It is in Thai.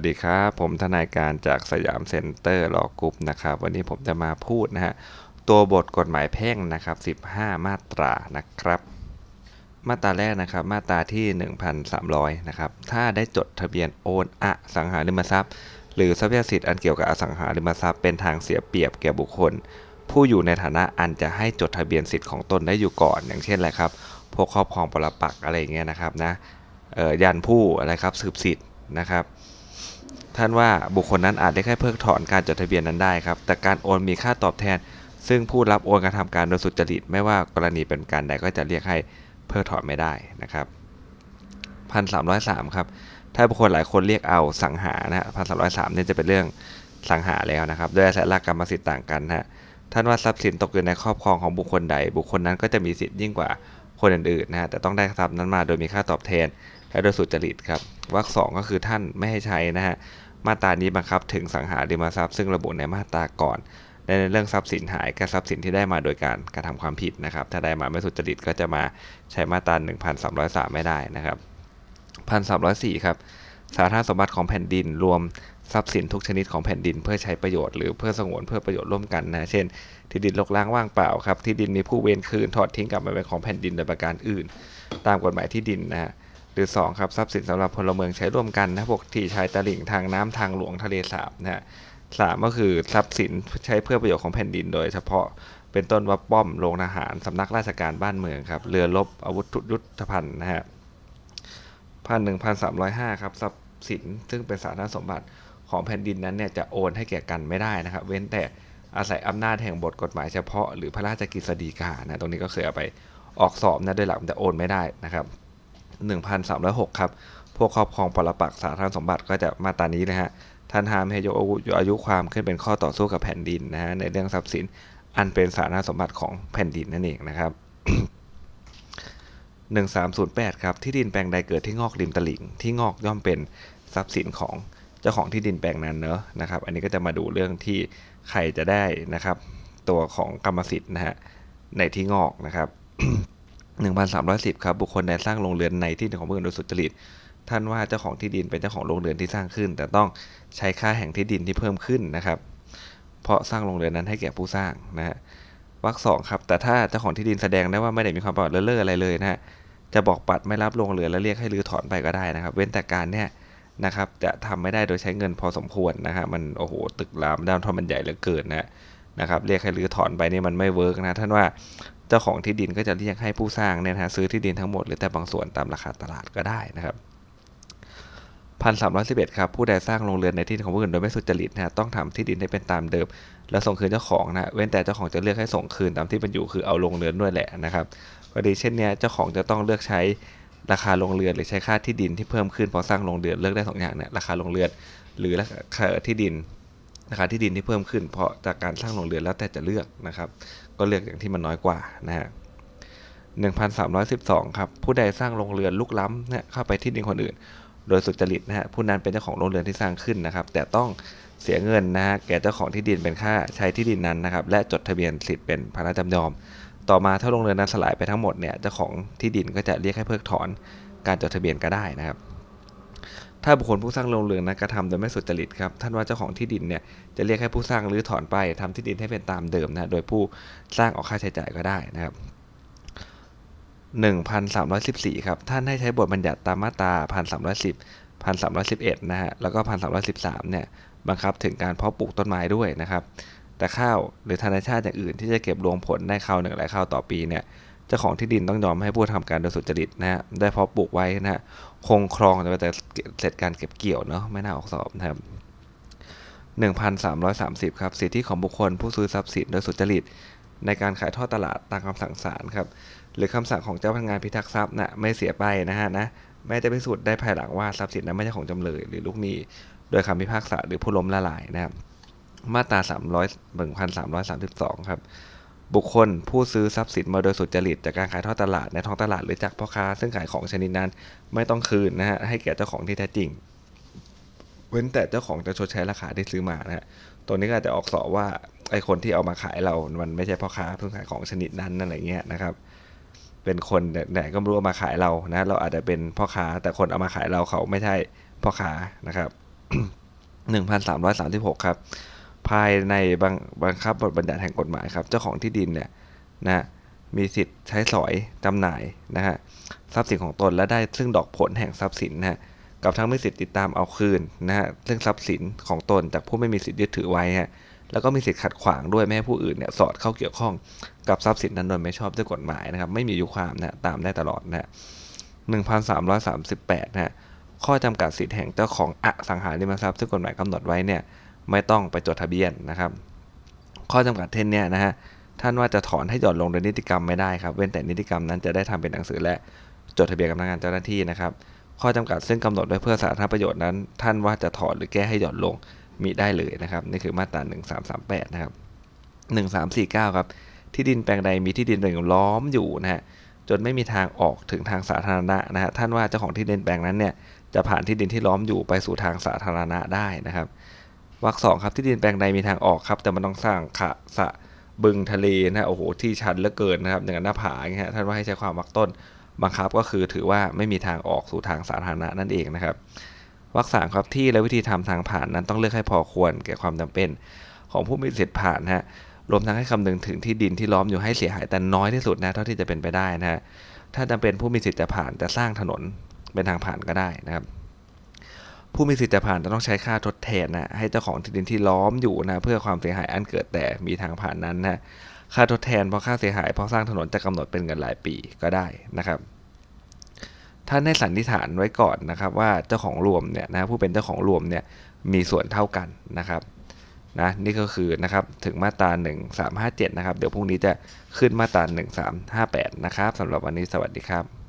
สดีครับ ผมทนายการจากสยามเซ็นเตอร์ Law Group นะครับ วันนี้ผมจะมาพูดนะฮะตัวบทกฎหมายแพ่งนะครับ 15 มาตรานะครับ มาตราแรกนะครับ มาตราที่ 1,300 นะครับ ถ้าได้จดทะเบียนโอนอสังหาริมทรัพย์ หรือทรัพยสิทธิอันเกี่ยวกับอสังหาริมทรัพย์เป็นทางเสียเปรียบแก่บุคคล ผู้อยู่ในฐานะอันจะให้จดทะเบียนสิทธิ์ของตนได้อยู่ก่อน อย่างเช่นอะไรครับพวกครอบครองปรปักษ์อะไรอย่างเงี้ยนะครับนะยันผู้อะไรครับสืบสิทธิ์นะครับ ท่านว่าบุคคลนั้นอาจได้แค่เพิกถอนการจดทะเบียนนั้นได้ครับ แต่การโอนมีค่าตอบแทน ซึ่งผู้รับโอนกระทำการโดยสุจริต ไม่ว่ากรณีเป็นการใดก็จะเรียกให้เพิกถอนไม่ได้นะครับพันสามร้อยสามครับ ถ้าบุคคลหลายคนเรียกเอาสังหานะพันสามร้อยสามเนี่ยจะเป็นเรื่องสังหาแล้วนะครับด้วยอาศัยหลักกรรมสิทธิ์ต่างกันนะฮะท่านว่าทรัพย์สินตกอยู่ในครอบครองของบุคคลใด บุคคลนั้นก็จะมีสิทธิ์ยิ่งกว่าคนอื่นๆนะฮะแต่ต้องได้ทรัพย์นั้นมาโดยมีค่าตอบแทน และโดยสุจริตครับวรรคสองก็คือท่านไม่ให้ใช้นะฮะมาตรานี้บังคับถึงสังหาริมทรัพย์ซึ่งระบุในมาตราก่อนในเรื่องทรัพย์สินหายกับทรัพย์สินที่ได้มาโดยการกระทำความผิดนะครับ ถ้าได้มาไม่สุจริตก็จะมาใช้มาตรา 1,303 ไม่ได้นะครับ 1,304 ครับ สาธารณสมบัติของแผ่นดินรวมทรัพย์สินทุกชนิดของแผ่นดินเพื่อใช้ประโยชน์หรือเพื่อสงวนเพื่อประโยชน์ร่วมกันนะเช่น ที่ดินรกร้างว่างเปล่าครับที่ดินมีผู้เวรคืนถอดทิ้งกลับมาเป็นของแผ่นดินโดยประการอื่น ตามกฎหมายที่ดินนะฮะ รือ 2 ครับทรัพย์สินสำหรับพลเมืองใช้ร่วมกันนะพวกที่ชายตลิ่งทางน้ำทางหลวงทะเลสาบนะฮะสามก็คือทรัพย์สินใช้เพื่อประโยชน์ของแผ่นดินโดยเฉพาะเป็นต้นว่าป้อมโรงทหารสำนักราชการบ้านเมืองครับเรือรบอาวุธยุทธภัณฑ์นะฮะพันหนึ่งพันสามร้อยห้าครับทรัพย์สินซึ่งเป็นสาธารณสมบัติของแผ่นดินนั้นเนี่ยจะโอนให้แก่กันไม่ได้นะครับ เว้นแต่อาศัยอำนาจแห่งบทกฎหมายเฉพาะหรือพระราชกฤษฎีกานะตรงนี้ก็เคยเอาไปออกสอบนะโดยหลักมันจะโอนไม่ได้นะครับ 1,306 ครับ พวกครอบครองปรปักษ์สาธารณสมบัติก็จะมาตรานี้นะฮะ ท่านห้ามให้ยกอายุความขึ้นเป็นข้อต่อสู้กับแผ่นดินนะฮะในเรื่องทรัพย์สินอันเป็นสาธารณสมบัติของแผ่นดินนั่นเองนะครับ1308 ครับ ที่ดินแปลงใดเกิดที่งอกริมตลิ่ง ที่งอกย่อมเป็นทรัพย์สินของเจ้าของที่ดินแปลงนั้นเนอะนะครับ อันนี้ก็จะมาดูเรื่องที่ใครจะได้นะครับ ตัวของกรรมสิทธิ์นะฮะในที่งอกนะครับ 1,310 ครับ บุคคลใดสร้างโรงเรือนในที่ดินของผู้อื่นโดยสุจริต ท่านว่าเจ้าของที่ดินเป็นเจ้าของโรงเรือนที่สร้างขึ้น แต่ต้องใช้ค่าแห่งที่ดินที่เพิ่มขึ้นนะครับ เพราะสร้างโรงเรือนนั้นให้แก่ผู้สร้างนะฮะวรรคสองครับ แต่ถ้าเจ้าของที่ดินแสดงได้ว่าไม่ได้มีความประวัติเลื่ออะไรเลยนะฮะ จะบอกปัดไม่รับโรงเรือนแล้วเรียกให้รื้อถอนไปก็ได้นะครับ เว้นแต่การเนี่ยนะครับจะทำไม่ได้โดยใช้เงินพอสมควรนะฮะ มันโอ้โหตึกรามบ้านช่องมันใหญ่เหลือเกินนะ นะครับเรียกให้รื้อถอนไปนี่มันไม่ work นะท่านว่าเจ้าของที่ดินก็จะเรียกให้ผู้สร้างเนี่ยนะซื้อที่ดินทั้งหมดหรือแต่บางส่วนตามราคาตลาดก็ได้นะครับพันสามร้อยสิบเอ็ดครับผู้ใดสร้างโรงเรือนในที่ของผู้อื่นโดยไม่สุจริตนะต้องทำที่ดินให้เป็นตามเดิม แล้วส่งคืนเจ้าของนะเว้นแต่เจ้าของจะเลือกให้ส่งคืนตามที่เป็นอยู่คือเอาโรงเรือนด้วยแหละนะครับกรณีเช่นนี้เจ้าของจะต้องเลือกใช้ราคาโรงเรือนหรือใช้ค่าที่ดินที่เพิ่มขึ้นพอสร้างโรงเรือนเลือกได้สองอย่างเนี่ยราคาโรงเรือนหรือราคาที่ดิน ราคาที่ดินที่เพิ่มขึ้น เพราะจากการสร้างโรงเรือนแล้วแต่จะเลือกนะครับ ก็เลือกอย่างที่มันน้อยกว่านะฮะ1312 ครับ ผู้ใดสร้างโรงเรือนลุกล้ำเนี่ยเข้าไปที่ดินคนอื่น โดยสุจริตนะฮะผู้นั้นเป็นเจ้าของโรงเรือนที่สร้างขึ้นนะครับ แต่ต้องเสียเงินนะฮะแก่เจ้าของที่ดินเป็นค่าใช้ที่ดินนั้นนะครับ และจดทะเบียนสิทธิ์เป็นพระจำยอม ต่อมาถ้าโรงเรือนนั้นสลายไปทั้งหมดเนี่ยเจ้าของที่ดินก็จะเรียกให้เพิกถอนการจดทะเบียนก็ได้นะครับ ถ้าบุคคลผู้สร้างโรงเรือนนั้นกระทำโดยไม่สุจริตครับท่านว่าเจ้าของที่ดินเนี่ยจะเรียกให้ผู้สร้างรื้อถอนไปทำที่ดินให้เป็นตามเดิมนะโดยผู้สร้างออกค่าใช้จ่ายก็ได้นะครับ1,314ครับท่านให้ใช้บทบัญญัติตามมาตรา1,310 1,311นะฮะแล้วก็1,313เนี่ยบังคับถึงการเพาะปลูกต้นไม้ด้วยนะครับ แต่ข้าวหรือธนชาติอย่างอื่นที่จะเก็บรวงผลได้ข้าวหนึ่งหลายข้าวต่อปีเนี่ย เจ้าของที่ดินต้องยอมให้ผู้ทำการโดยสุจริตนะฮะได้เพาะปลูกไว้นะฮะคงครองแต่เสร็จการเก็บเกี่ยวเนาะไม่น่าออกสอบนะครับ1,330 ครับสิทธิของบุคคลผู้ซื้อทรัพย์สินโดยสุจริต ในการขายทอดตลาดตามคำสั่งศาลครับหรือคำสั่งของเจ้าพนักงานพิทักษ์ทรัพย์นะ่ะไม่เสียไปนะฮะนะแม้จะพิสูจน์ได้ภายหลังว่าทรัพย์สินนั้นไม่ใช่ของจำเลยหรือลูกหนี้ โดยคำพิพากษาหรือผู้ล้มละลายนะครับมาตรา300 1,332 ครับ บุคคลผู้ซื้อทรัพย์สินมาโดยสุจริตจากการขายทอดตลาดในท้องตลาดหรือจากพ่อค้าซึ่งขายของชนิดนั้น ไม่ต้องคืนนะฮะให้แก่เจ้าของที่แท้จริง เว้นแต่เจ้าของจะชดใช้ราคาที่ซื้อมานะฮะตัวนี้ก็อาจจะออกสอบว่าไอคนที่เอามาขายเรา มันไม่ใช่พ่อค้าเพิ่งขายของชนิดนั้นอะไรเงี้ยนะครับ เป็นคนไหนก็ไม่รู้ามาขายเรานะ เราอาจจะเป็นพ่อค้าแต่คนเอามาขายเราเขาไม่ใช่พ่อค้านะครับ1336ครับ ภายในบังบังคับบทบัญญัติแห่งกฎหมายครับ เจ้าของที่ดินเนี่ยนะมีสิทธิ์ใช้สอยจำหน่ายนะฮะทรัพย์สินของตนและได้ซึ่งดอกผลแห่งทรัพย์สินนะฮะกับทั้งมีสิทธิ์ติดตามเอาคืนนะฮะซึ่งทรัพย์สินของตนจากผู้ไม่มีสิทธิ์ยึดถือไว้ฮะแล้วก็มีสิทธิ์ขัดขวางด้วยไม่ให้ผู้อื่นเนี่ยสอดเข้าเกี่ยวข้องกับทรัพย์สินนั้นโดยไม่ชอบด้วยกฎหมายนะครับ ไม่มีอายุความนะตามได้ตลอดนะฮะ1338นะฮะข้อจำกัดสิทธิ์แห่งเจ้าของอสังหาริมทรัพย์ซึ่งกฎหมายกำหนดไว้เนี่ย ไม่ต้องไปจดทะเบียนนะครับ ข้อจำกัดเท่นเนี่ยนะฮะท่านว่าจะถอนให้หย่อนลงโดยนิติกรรมไม่ได้ครับ เว้นแต่นิติกรรมนั้นจะได้ทำเป็นหนังสือและจดทะเบียนกับพนักงานเจ้าหน้าที่นะครับ ข้อจำกัดซึ่งกำหนดไว้เพื่อสาธารณประโยชน์นั้น ท่านว่าจะถอนหรือแก้ให้หย่อนลงมีได้เลยนะครับนี่คือมาตรา 1338 นะครับ 1349 ครับ ที่ดินแปลงใดมีที่ดินหนึ่งล้อมอยู่นะฮะจนไม่มีทางออกถึงทางสาธารณะนะฮะท่านว่าเจ้าของที่ดินแปลงนั้นเนี่ยจะผ่านที่ดินที่ล้อมอยู่ไปสู่ทางสาธารณะได้นะครับ วรรคสองครับที่ดินแปลงใดมีทางออกครับ แต่มันต้องสร้างขะสะบึงทะเลนะโอ้โหที่ชันเหลือเกินนะครับอย่างนั้นหน้าผาอย่างเงี้ยท่านว่าให้ใช้ความวรรคต้นบังคับก็คือถือว่าไม่มีทางออกสู่ทางสาธารณะนั่นเองนะครับวรรคสามครับที่และวิธีทำทางผ่านนั้นต้องเลือกให้พอควรแก่ความจำเป็น ของผู้มีสิทธิ์ผ่านนะฮะรวมทั้งให้คำนึงถึงที่ดินที่ล้อมอยู่ให้เสียหายแต่น้อยที่สุดนะเท่าที่จะเป็นไปได้นะฮะถ้าจำเป็นผู้มีสิทธิ์จะผ่านจะสร้างถนนเป็นทางผ่านก็ได้นะครับ ผู้มีสิทธิ์จะผ่านจะต้องใช้ค่าทดแทนนะให้เจ้าของที่ดินที่ล้อมอยู่นะเพื่อความเสียหายอันเกิดแต่มีทางผ่านนั้นนะค่าทดแทนเพราะค่าเสียหายเพราะสร้างถนนจะกำหนดเป็นเงินหลายปีก็ได้นะครับท่านให้สันนิษฐานไว้ก่อนนะครับว่าเจ้าของรวมเนี่ยนะผู้เป็นเจ้าของรวมเนี่ยมีส่วนเท่ากันนะครับนะนี่ก็คือนะครับถึงมาตรา1357นะครับเดี๋ยวพรุ่งนี้จะขึ้นมาตรา1358นะครับสำหรับวันนี้สวัสดีครับ